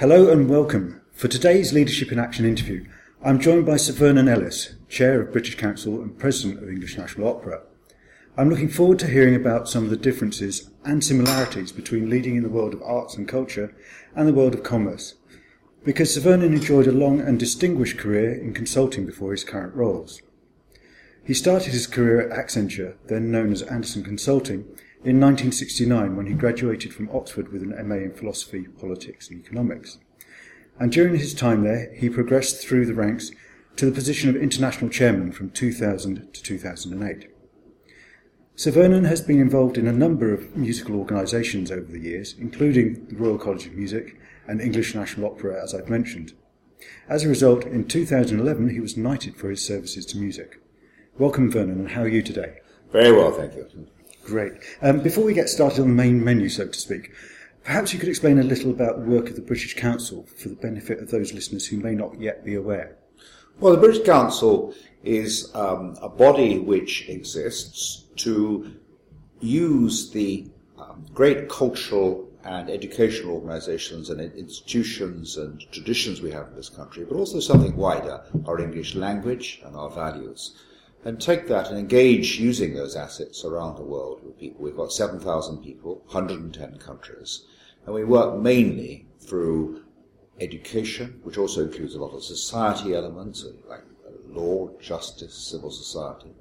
Hello and welcome. For today's Leadership in Action interview, I'm joined by Sir Vernon Ellis, Chair of British Council and President of English National Opera. I'm looking forward to hearing about some of the differences and similarities between leading in the world of arts and culture and the world of commerce, because Sir Vernon enjoyed a long and distinguished career in consulting before his current roles. He started his career at Accenture, then known as Andersen Consulting, in 1969 when he graduated from Oxford with an MA in Philosophy, Politics and Economics. And during his time there, he progressed through the ranks to the position of International Chairman from 2000 to 2008. Sir Vernon has been involved in a number of musical organisations over the years, including the Royal College of Music and English National Opera, as I've mentioned. As a result, in 2011 he was knighted for his services to music. Welcome, Vernon, and how are you today? Very well, thank you. Great. Um, before we get started on the main menu, so to speak, perhaps you could explain a little about the work of the British Council for the benefit of those listeners who may not yet be aware. Well, the British Council is um, a body which exists to use the um, great cultural and educational organizations and institutions and traditions we have in this country, but also something wider, our English language and our values and take that and engage using those assets around the world with people. We've got 7,000 people, 110 countries, and we work mainly through education, which also includes a lot of society elements like law, justice, civil society.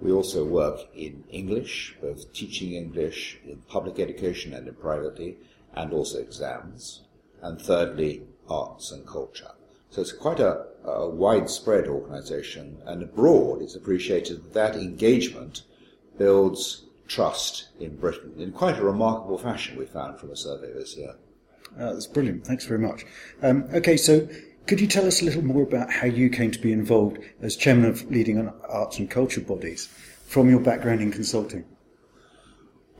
We also work in English, both teaching English in public education and in privately, and also exams. And thirdly, arts and culture. So it's quite a, a widespread organization, and abroad it's appreciated that that engagement builds trust in Britain in quite a remarkable fashion, we found from a survey this year. Uh, that's brilliant. Thanks very much. Um, okay, so could you tell us a little more about how you came to be involved as chairman of leading arts and culture bodies from your background in consulting?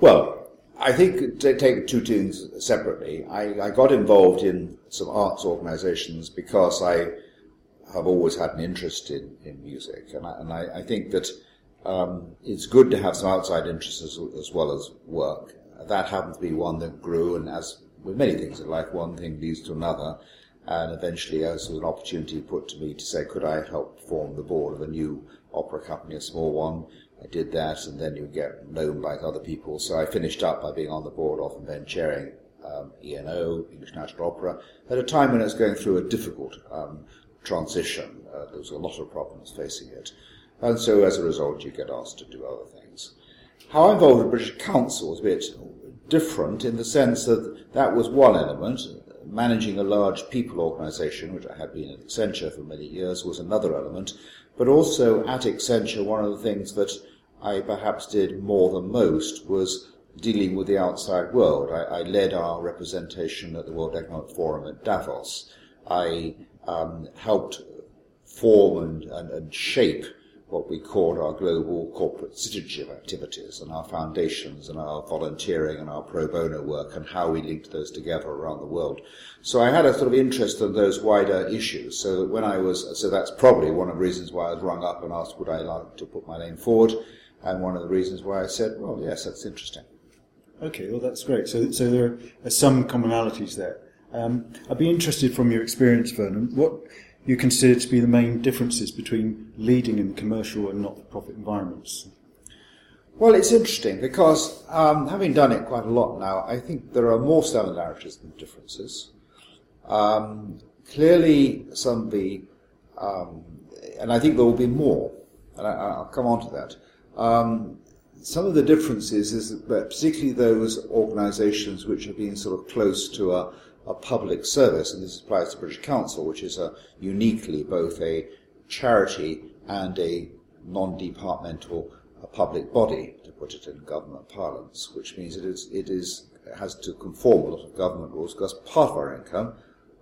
Well, I think to take two things separately, I, I got involved in some arts organizations because I have always had an interest in, in music. And I, and I, I think that um, it's good to have some outside interests as, as, well as work. That happened to be one that grew, and as with many things in life, one thing leads to another. And eventually, as was an opportunity put to me to say, could I help form the board of a new opera company, a small one, I did that, and then you get known by other people. So I finished up by being on the board, often then chairing um, ENO, English National Opera, at a time when it was going through a difficult um, transition. Uh, there was a lot of problems facing it. And so as a result, you get asked to do other things. How I'm involved with British Council was a bit different in the sense that that was one element. Managing a large people organisation, which I had been at Accenture for many years, was another element. But also at Accenture, one of the things that I perhaps did more than most was dealing with the outside world. I, I led our representation at the World Economic Forum at Davos. I um, helped form and, and, and shape what we called our global corporate citizenship activities and our foundations and our volunteering and our pro bono work and how we linked those together around the world. So I had a sort of interest in those wider issues. So when I was, so that's probably one of the reasons why I was rung up and asked would I like to put my name forward, and one of the reasons why I said, well, yes, that's interesting. Okay, well that's great. So, so there are some commonalities there. Um, I'd be interested from your experience, Vernon. What you consider to be the main differences between leading in the commercial and not-for-profit environments? Well, it's interesting because um, having done it quite a lot now, I think there are more similarities than differences. Um, clearly, some of the, um, and I think there will be more, and I, will come on to that. Um, some of the differences is that particularly those organisations which have been sort of close to a a public service, and this applies to British Council, which is a uniquely both a charity and a non-departmental a public body, to put it in government parlance, which means it is it is it has to conform a lot of government rules because part of our income,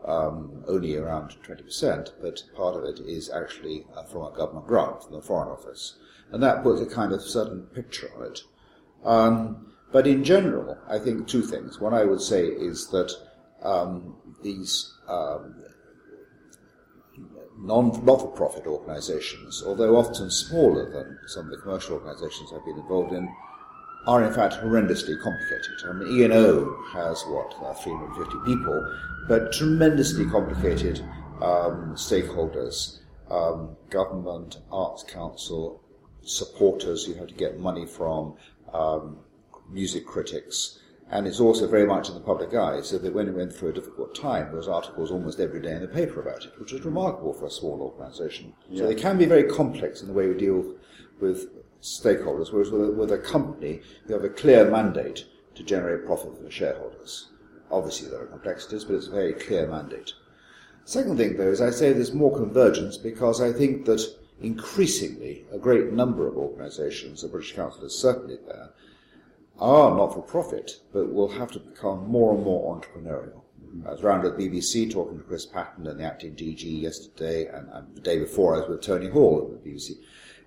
um, only around 20%, but part of it is actually uh, from a government grant from the Foreign Office. And that puts a kind of certain picture on it. Um, but in general, I think two things. One I would say is that um, these um, non not-for-profit organisations, although often smaller than some of the commercial organisations I've been involved in, are in fact horrendously complicated. I mean, ENO has, what, uh, 350 people, but tremendously complicated um, stakeholders, um, government, arts council, supporters you have to get money from, um, music critics, and it's also very much in the public eye, so that when it went through a difficult time, there was articles almost every day in the paper about it, which is remarkable for a small organisation. Yeah. So they can be very complex in the way we deal with stakeholders, whereas with a, with a company, you have a clear mandate to generate profit for the shareholders. Obviously, there are complexities, but it's a very clear mandate. Second thing, though, is I say there's more convergence because I think that increasingly a great number of organisations, the British Council is certainly there, are not for profit, but will have to become more and more entrepreneurial. Mm-hmm. I was around at the BBC talking to Chris Patten and the acting DG yesterday, and, and, the day before I was with Tony Hall at the BBC.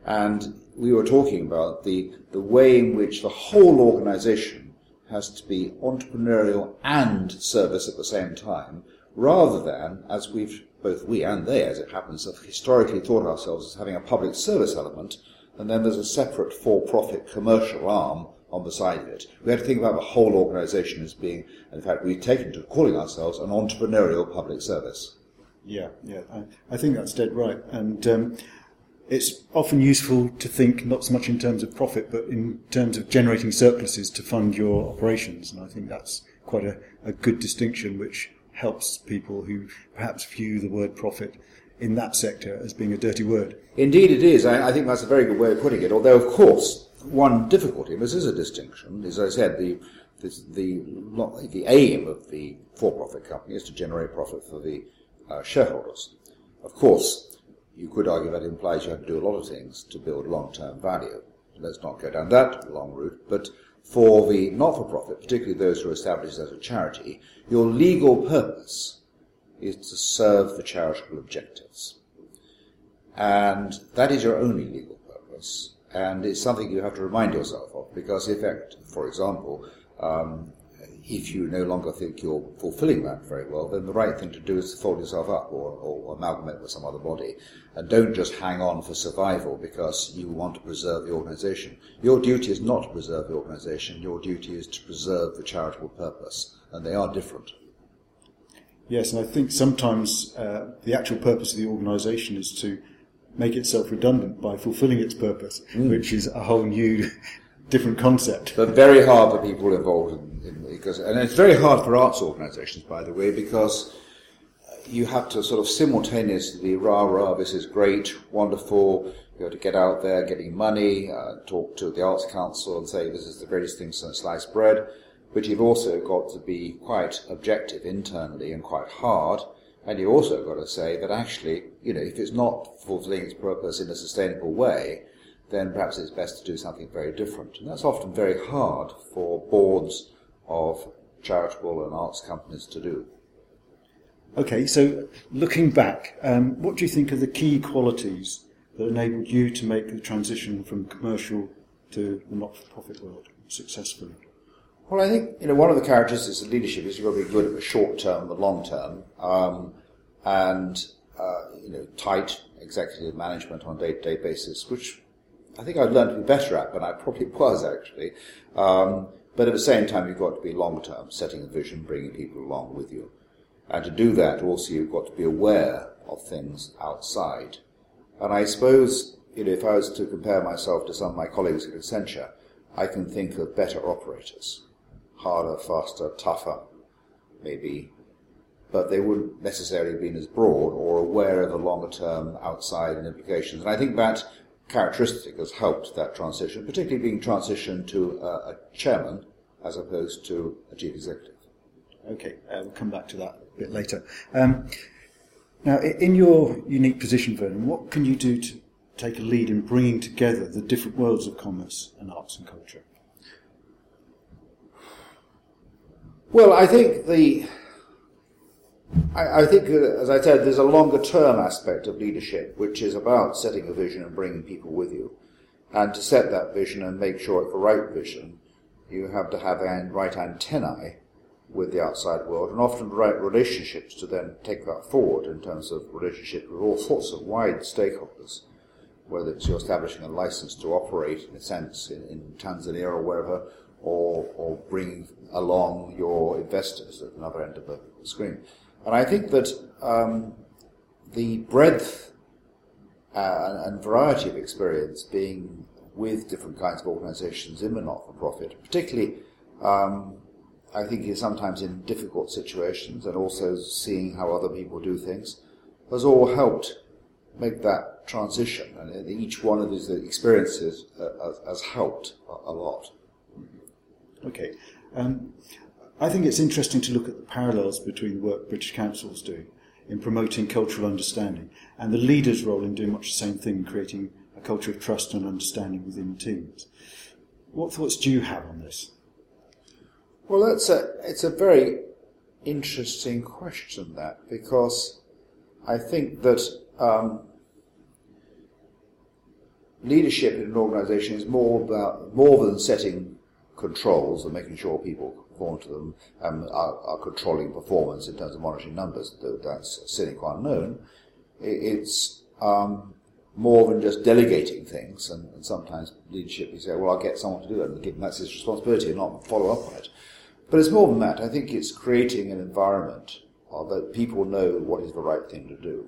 And we were talking about the, the way in which the whole organisation has to be entrepreneurial and service at the same time, rather than, as we've, both we and they, as it happens, have historically thought ourselves as having a public service element, and then there's a separate for-profit commercial arm on the side of it. We have to think about the whole organisation as being, in fact, we've taken to calling ourselves an entrepreneurial public service. Yeah, yeah, I, I think that's dead right. And um, it's often useful to think not so much in terms of profit, but in terms of generating surpluses to fund your operations. And I think that's quite a, a good distinction, which helps people who perhaps view the word profit in that sector as being a dirty word. Indeed, it is. I, I think that's a very good way of putting it. Although, of course, one difficulty, this is a distinction, as I said, the, the, the, the aim of the for-profit company is to generate profit for the uh, shareholders. Of course, you could argue that implies you have to do a lot of things to build long-term value. Let's not go down that long route, but for the not-for-profit, particularly those who are established as a charity, your legal purpose is to serve the charitable objectives. And that is your only legal purpose and it's something you have to remind yourself of because, in if, for example, um, if you no longer think you're fulfilling that very well, then the right thing to do is to fold yourself up or, or amalgamate with some other body. And don't just hang on for survival because you want to preserve the organization. Your duty is not to preserve the organization, your duty is to preserve the charitable purpose. And they are different. Yes, and I think sometimes uh, the actual purpose of the organization is to make itself redundant by fulfilling its purpose, mm. which is a whole new, different concept. But very hard for people involved in, in because, and it's very hard for arts organisations, by the way, because you have to sort of simultaneously rah rah, this is great, wonderful. You have to get out there, getting money, uh, talk to the Arts Council and say this is the greatest thing since sliced bread. But you've also got to be quite objective internally and quite hard and you also got to say that actually, you know, if it's not fulfilling its purpose in a sustainable way, then perhaps it's best to do something very different. And that's often very hard for boards of charitable and arts companies to do. Okay, so looking back, um, what do you think are the key qualities that enabled you to make the transition from commercial to the not-for-profit world successfully? Well, I think you know one of the characteristics of leadership is you've got to be good at the short term, the long term, um, and uh, you know tight executive management on a day-to-day basis, which I think I've learned to be better at but I probably was actually. Um, but at the same time, you've got to be long term, setting a vision, bringing people along with you, and to do that, also you've got to be aware of things outside. And I suppose you know if I was to compare myself to some of my colleagues at Accenture, I can think of better operators harder, faster, tougher, maybe, but they wouldn't necessarily have been as broad or aware of the longer term outside implications. And I think that characteristic has helped that transition, particularly being transitioned to a, a chairman as opposed to a chief executive. Okay, uh, we'll come back to that a bit later. Um, now, in your unique position, Vernon, what can you do to take a lead in bringing together the different worlds of commerce and arts and culture? Well, I think the. I, I think, uh, as I said, there's a longer term aspect of leadership, which is about setting a vision and bringing people with you. And to set that vision and make sure it's the right vision, you have to have the right antennae with the outside world and often right relationships to then take that forward in terms of relationships with all sorts of wide stakeholders. whether it's you're establishing a license to operate, in a sense, in, in Tanzania or wherever, or, or bringing along your investors at another end of the screen. And I think that um, the breadth uh, and variety of experience being with different kinds of organizations in the not-for-profit, particularly um, I think is sometimes in difficult situations and also seeing how other people do things, has all helped make that transition. And each one of these experiences uh, has helped a lot. Okay. Um, I think it's interesting to look at the parallels between the work British councils do in promoting cultural understanding and the leader's role in doing much the same thing, creating a culture of trust and understanding within teams. What thoughts do you have on this? Well, that's a, it's a very interesting question, that, because I think that um, leadership in an organization is more about more than setting controls and making sure people conform to them and are, are controlling performance in terms of monitoring numbers. Though that's sine qua non. It's um, more than just delegating things, and, and, sometimes leadership you say, well, I'll get someone to do it and give that's his responsibility and not follow up on it. But it's more than that. I think it's creating an environment that people know what is the right thing to do.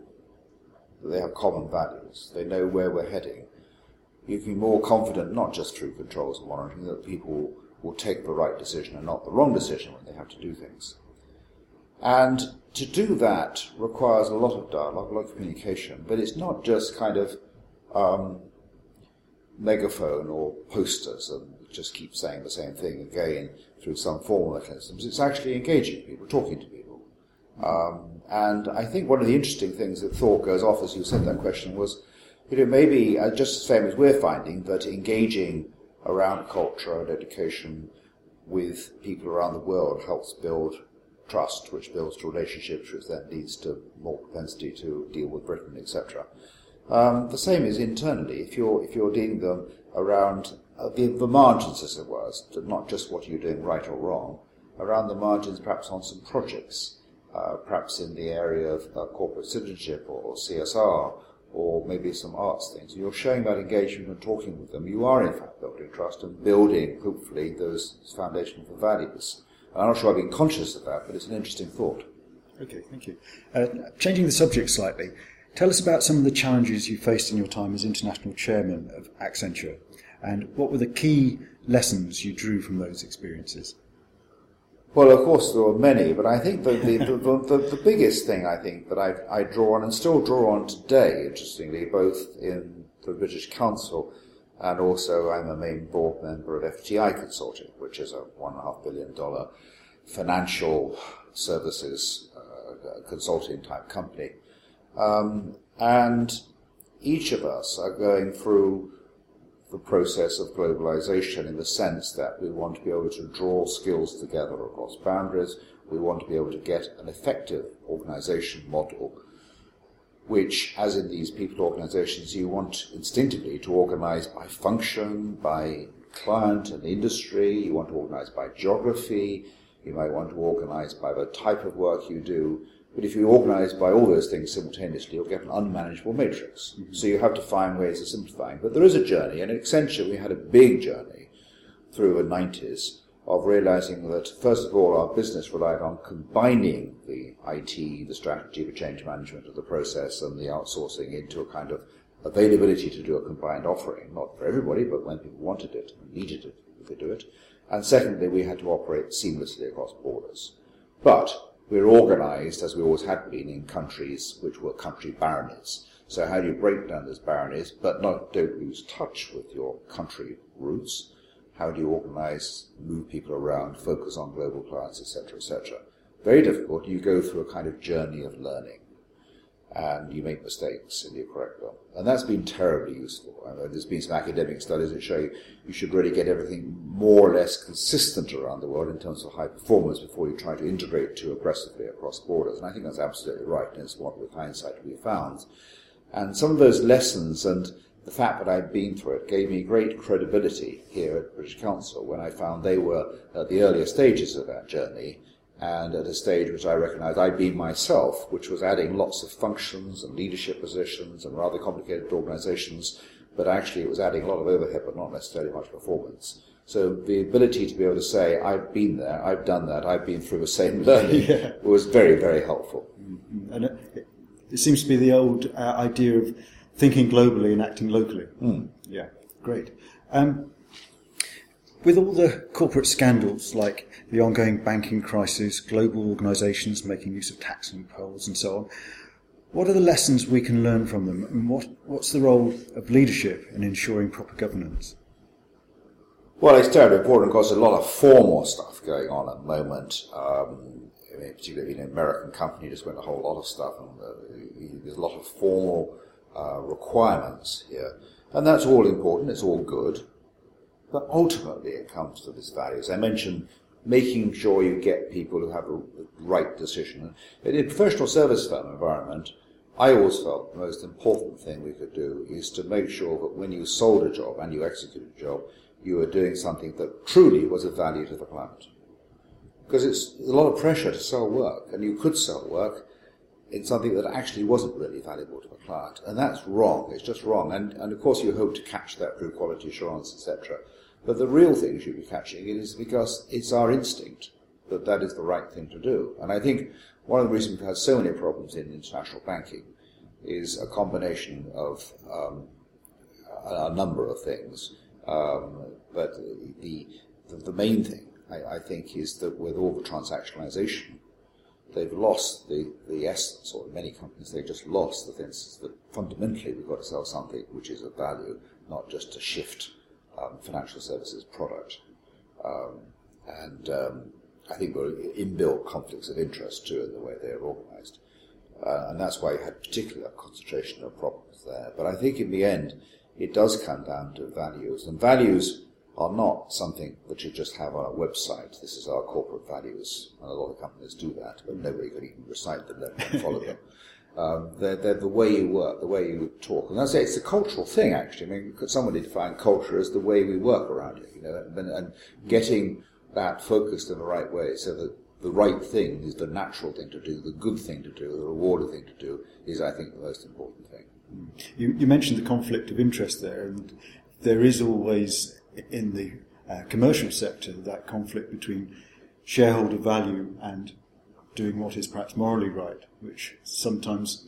That they have common values. They know where we're heading. You can be more confident, not just through controls and monitoring, that people will take the right decision and not the wrong decision when they have to do things. And to do that requires a lot of dialogue, a lot of communication, but it's not just kind of um, megaphone or posters and just keep saying the same thing again through some formal mechanisms. It's actually engaging people, talking to people. Um, and I think one of the interesting things that thought goes off as you said that question was, you know, maybe uh, just the same as we're finding that engaging around culture and education with people around the world helps build trust, which builds relationships, which then leads to more propensity to deal with Britain, etc. Um, the same is internally. If you're if you're dealing them around uh, the, the margins, as it were, not just what you're doing right or wrong, around the margins, perhaps on some projects, uh, perhaps in the area of uh, corporate citizenship or CSR, or maybe some arts things. You're showing that engagement and talking with them. You are, in fact, building trust and building, hopefully, those foundations for values. And I'm not sure I've been conscious of that, but it's an interesting thought. Okay, thank you. Uh, changing the subject slightly, tell us about some of the challenges you faced in your time as international chairman of Accenture, and what were the key lessons you drew from those experiences? Well, of course, there were many, but I think the, the, the, the, biggest thing I think that I, I draw on and still draw on today, interestingly, both in the British Council and also I'm a main board member of FTI Consulting, which is a $1.5 billion financial services uh, consulting type company. Um, and each of us are going through process of globalization in the sense that we want to be able to draw skills together across boundaries. We want to be able to get an effective organization model, which, as in these people organizations, you want instinctively to organize by function, by client and industry. You want to organize by geography. You might want to organize by the type of work you do. But if you organize by all those things simultaneously, you'll get an unmanageable matrix. Mm-hmm. So you have to find ways of simplifying. But there is a journey, and at Accenture we had a big journey through the 90s of realizing that, first of all, our business relied on combining the IT, the strategy, the change management of the process, and the outsourcing into a kind of availability to do a combined offering. Not for everybody, but when people wanted it and needed it, we could do it. And secondly, we had to operate seamlessly across borders. But we're organized, as we always had been, in countries which were country baronies. So how do you break down those baronies, but not don't lose touch with your country roots? How do you organize, move people around, focus on global clients, etc., etc.? Very difficult. You go through a kind of journey of learning and you make mistakes and you correct them. And that's been terribly useful. I there's been some academic studies that show you should really get everything more or less consistent around the world in terms of high performance before you try to integrate too aggressively across borders. And I think that's absolutely right, and it's what with hindsight we found. And some of those lessons and the fact that I'd been through it gave me great credibility here at British Council when I found they were at the earlier stages of that journey and at a stage which I recognised I'd been myself, which was adding lots of functions and leadership positions and rather complicated organisations, but actually it was adding a lot of overhead but not necessarily much performance. So the ability to be able to say, I've been there, I've done that, I've been through the same learning yeah. was very, very helpful. Mm-hmm. And it, it, seems to be the old uh, idea of thinking globally and acting locally. Mm. Yeah, great. Um, with all the corporate scandals like the ongoing banking crisis, global organisations making use of tax loopholes and so on, what are the lessons we can learn from them and what, what's the role of leadership in ensuring proper governance? Well, it's terribly important. Of course, there's a lot of formal stuff going on at the moment. Um, I mean, particularly an American company just went a whole lot of stuff, and uh, there's a lot of formal uh, requirements here, and that's all important. It's all good, but ultimately, it comes to this value. As I mentioned, making sure you get people who have a right decision. In a professional service firm environment, I always felt the most important thing we could do is to make sure that when you sold a job and you executed a job, you were doing something that truly was of value to the client. Because it's a lot of pressure to sell work, and you could sell work in something that actually wasn't really valuable to the client. And that's wrong. It's just wrong. And, and of course you hope to catch that through quality assurance, etc. But the real thing should be catching it is because it's our instinct that that is the right thing to do. And I think one of the reasons we've had so many problems in international banking is a combination of um, a, a number of things. Um, but the, the, the, main thing, I, I, think, is that with all the transactionalization, they've lost the, the essence, or many companies, they've just lost the sense that fundamentally we've got to sell something which is of value, not just a shift um, financial services product. Um, and um, I think there are inbuilt conflicts of interest too in the way they're organized. Uh, and that's why you had particular concentration of problems there. But I think in the end, it does come down to values. And values are not something that you just have on a website. This is our corporate values. And a lot of companies do that, but nobody could even recite them, let alone follow them. Um, they're, the way you work, the way you talk. And I say it's a cultural thing, actually. I mean, somebody defined culture as the way we work around it, you know, and, and getting that focused in the right way so that the right thing is the natural thing to do, the good thing to do, the rewarded thing to do is, I think, the most important thing. You, you mentioned the conflict of interest there, and there is always in the uh, commercial sector that conflict between shareholder value and doing what is perhaps morally right, which sometimes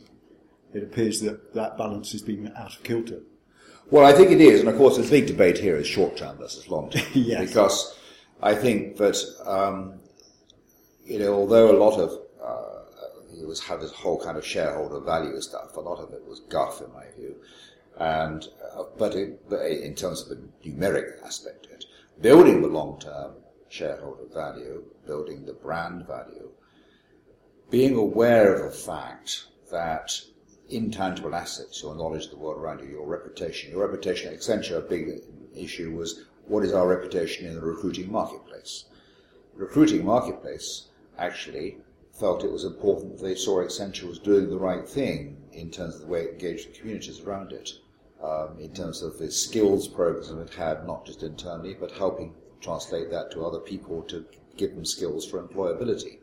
it appears that that balance is being out of kilter. Well, I think it is, and of course, the big debate here is short term versus long term. yes. Because I think that, um, you know, although a lot of it was had this whole kind of shareholder value stuff. A lot of it was guff, in my view. And uh, but, it, but in terms of the numeric aspect of it, building the long-term shareholder value, building the brand value, being aware of the fact that intangible assets, your knowledge of the world around you, your reputation, your reputation at Accenture, a big issue was what is our reputation in the recruiting marketplace? recruiting marketplace actually felt it was important that they saw Accenture was doing the right thing in terms of the way it engaged the communities around it, um, in terms of the skills program it had, not just internally, but helping translate that to other people to give them skills for employability.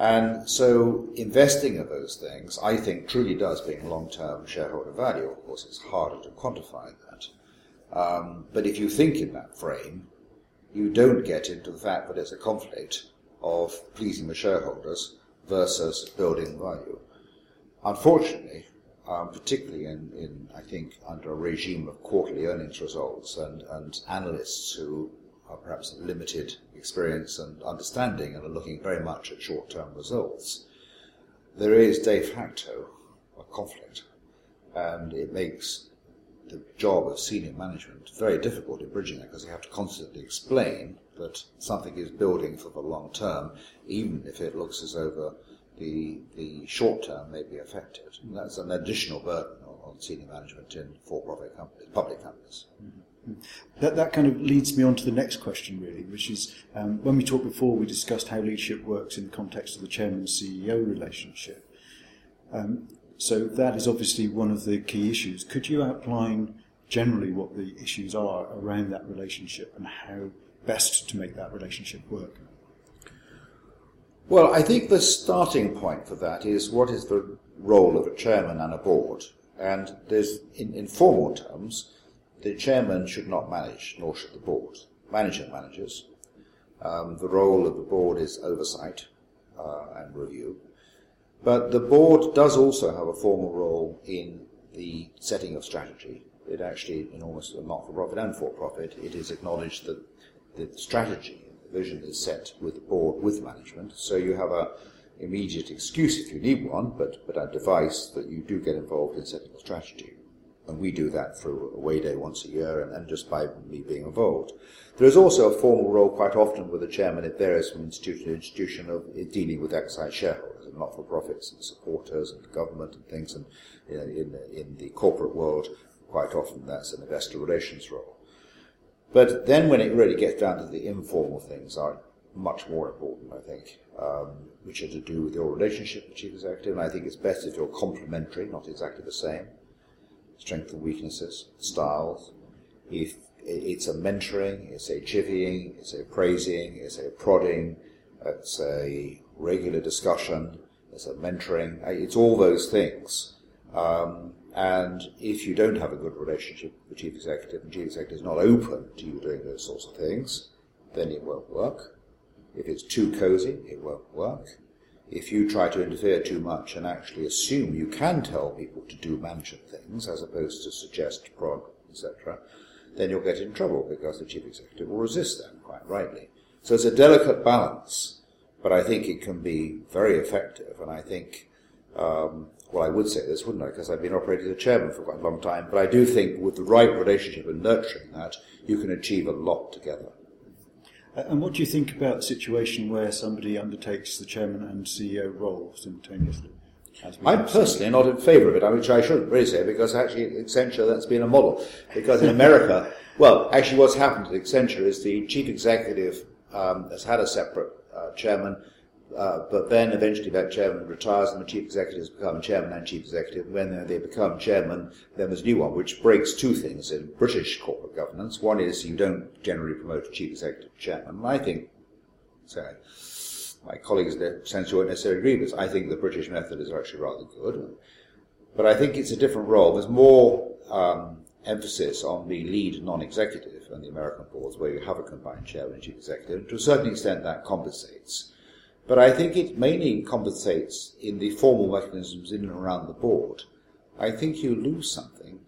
And so investing in those things, I think, truly does bring long-term shareholder value. Of course, it's harder to quantify that. Um, but if you think in that frame, you don't get into the fact that it's a conflict of pleasing the shareholders versus building value. Unfortunately, um, particularly in, in, I think, under a regime of quarterly earnings results and, and analysts who are perhaps of limited experience and understanding and are looking very much at short-term results, there is de facto a conflict, and it makes the job of senior management very difficult in bridging that because they have to constantly explain that something is building for the long term, even if it looks as though the, the short term may be affected. And that's an additional burden on, on senior management in for-profit companies, public companies. Mm-hmm. That, that kind of leads me on to the next question, really, which is um, when we talked before, we discussed how leadership works in the context of the chairman CEO relationship. Um, so that is obviously one of the key issues. Could you outline generally what the issues are around that relationship and how best to make that relationship work? Well, I think the starting point for that is what is the role of a chairman and a board. And there's, in, in formal terms, the chairman should not manage, nor should the board. Manager manages. Um, the role of the board is oversight uh, and review. But the board does also have a formal role in the setting of strategy. It actually, in almost not for profit and for profit, it is acknowledged that the strategy, the vision is set with the board, with management. So you have a immediate excuse if you need one, but, but a device that you do get involved in setting a strategy. And we do that through a way day once a year and, and just by me being involved. There is also a formal role quite often with the chairman. It varies from institution to institution of dealing with outside shareholders and not-for-profits and supporters and government and things. And you know, in, in the corporate world, quite often that's an investor relations role. But then when it really gets down to the informal things are much more important, I think, um, which are to do with your relationship with the chief executive. And I think it's best if you're complementary, not exactly the same. Strengths and weaknesses, styles. If it's a mentoring, it's a chivying, it's a praising, it's a prodding, it's a regular discussion, it's a mentoring, it's all those things. Um, and if you don't have a good relationship with the chief executive and the chief executive is not open to you doing those sorts of things, then it won't work. If it's too cozy, it won't work. If you try to interfere too much and actually assume you can tell people to do management things as opposed to suggest, prod, etc., then you'll get in trouble because the chief executive will resist that, quite rightly. So it's a delicate balance, but I think it can be very effective, and I think um, well, I would say this, wouldn't I? Because I've been operating as a chairman for quite a long time. But I do think with the right relationship and nurturing that, you can achieve a lot together. And what do you think about the situation where somebody undertakes the chairman and CEO role simultaneously? I'm personally not in favour of it, which I shouldn't really say, because actually at Accenture that's been a model. Because in America, well, actually what's happened at Accenture is the chief executive um, has had a separate uh, chairman, uh, but then eventually that chairman retires and the chief executive has become chairman and chief executive. When they become chairman, then there's a new one, which breaks two things in British corporate governance. One is you don't generally promote a chief executive chairman. And I think, sorry, my colleagues the sense won't necessarily agree with this. I think the British method is actually rather good. But I think it's a different role. There's more um, emphasis on the lead non-executive and the American boards where you have a combined chairman and chief executive. And to a certain extent that compensates. But I think it mainly compensates in the formal mechanisms in and around the board. I think you lose something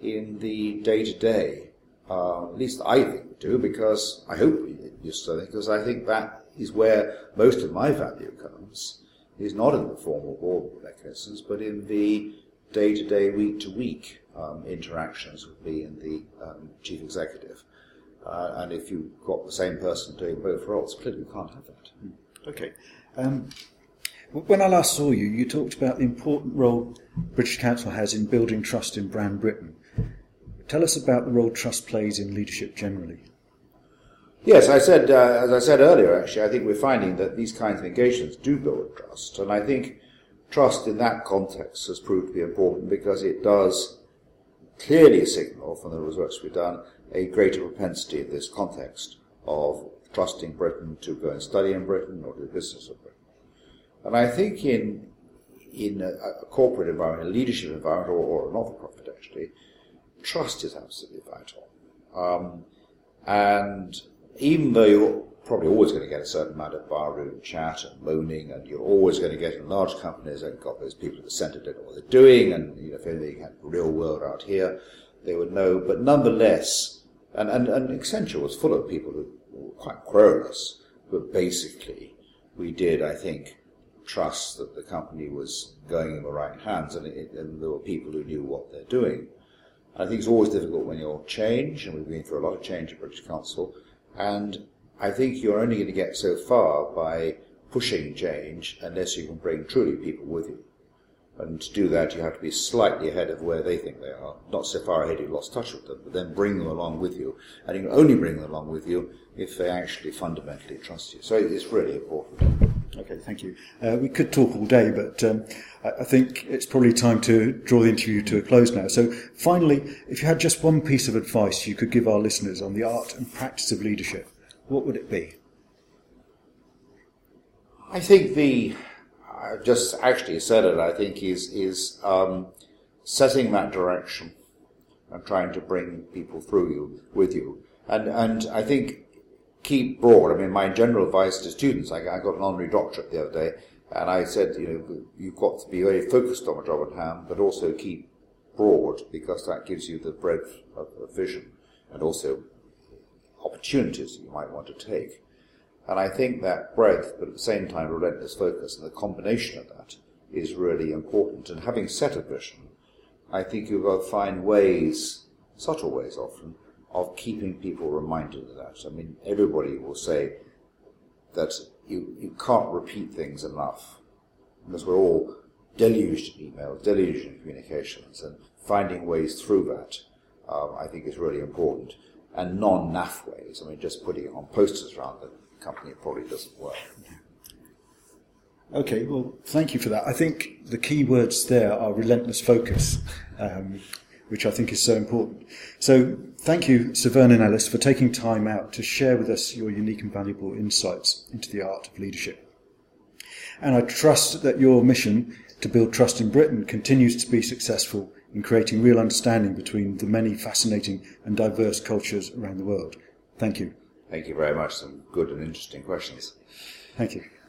in the day to day. At least I think we do, because I hope still think, because I think that is where most of my value comes. Is not in the formal board mechanisms, but in the day to day, week to week interactions with me and the um, chief executive. Uh, and if you've got the same person doing both roles, clearly you can't have that. Okay. Um, when I last saw you, you talked about the important role British Council has in building trust in brand Britain. Tell us about the role trust plays in leadership generally. Yes, I said, uh, as I said earlier, actually, I think we're finding that these kinds of engagements do build trust, and I think trust in that context has proved to be important because it does clearly signal from the results we've done a greater propensity in this context of trusting Britain to go and study in Britain or do business in Britain. And I think in in a, a corporate environment, a leadership environment, or, or a not-for-profit actually, trust is absolutely vital. Um, and even though you're probably always going to get a certain amount of barroom chat and moaning, and you're always going to get in large companies and got those people at the centre don't know what they're doing, and you know, if anything had the real world out here, they would know. But nonetheless, and, and, and Accenture was full of people who quite querulous, but basically we did, I think, trust that the company was going in the right hands and, it, and there were people who knew what they're doing. I think it's always difficult when you're change, and we've been through a lot of change at British Council, and I think you're only going to get so far by pushing change unless you can bring truly people with you. And to do that, you have to be slightly ahead of where they think they are. Not so far ahead you've lost touch with them, but then bring them along with you. And you can only bring them along with you if they actually fundamentally trust you. So it's really important. Okay, thank you. Uh, we could talk all day, but um, I, think it's probably time to draw the interview to a close now. So, finally, if you had just one piece of advice you could give our listeners on the art and practice of leadership, what would it be? I think the I just actually said it. I think is is um, setting that direction and trying to bring people through you with you, and and I think keep broad. I mean, my general advice to students. I, I got an honorary doctorate the other day, and I said, you know, you've got to be very focused on the job at hand, but also keep broad because that gives you the breadth of, of vision and also opportunities you might want to take. And I think that breadth, but at the same time relentless focus, and the combination of that is really important. And having set a vision, I think you've got to find ways, subtle ways often, of keeping people reminded of that. I mean, everybody will say that you, you can't repeat things enough because we're all deluged in email, deluged in communications, and finding ways through that, um, I think, is really important. And non-NAF ways. I mean, just putting it on posters around the company probably doesn't work. Okay, well, thank you for that. I think the key words there are relentless focus, um, which I think is so important. So, thank you, Sir Vernon Ellis, for taking time out to share with us your unique and valuable insights into the art of leadership. And I trust that your mission to build trust in Britain continues to be successful in creating real understanding between the many fascinating and diverse cultures around the world. Thank you. Thank you very much. Some good and interesting questions. Thank you.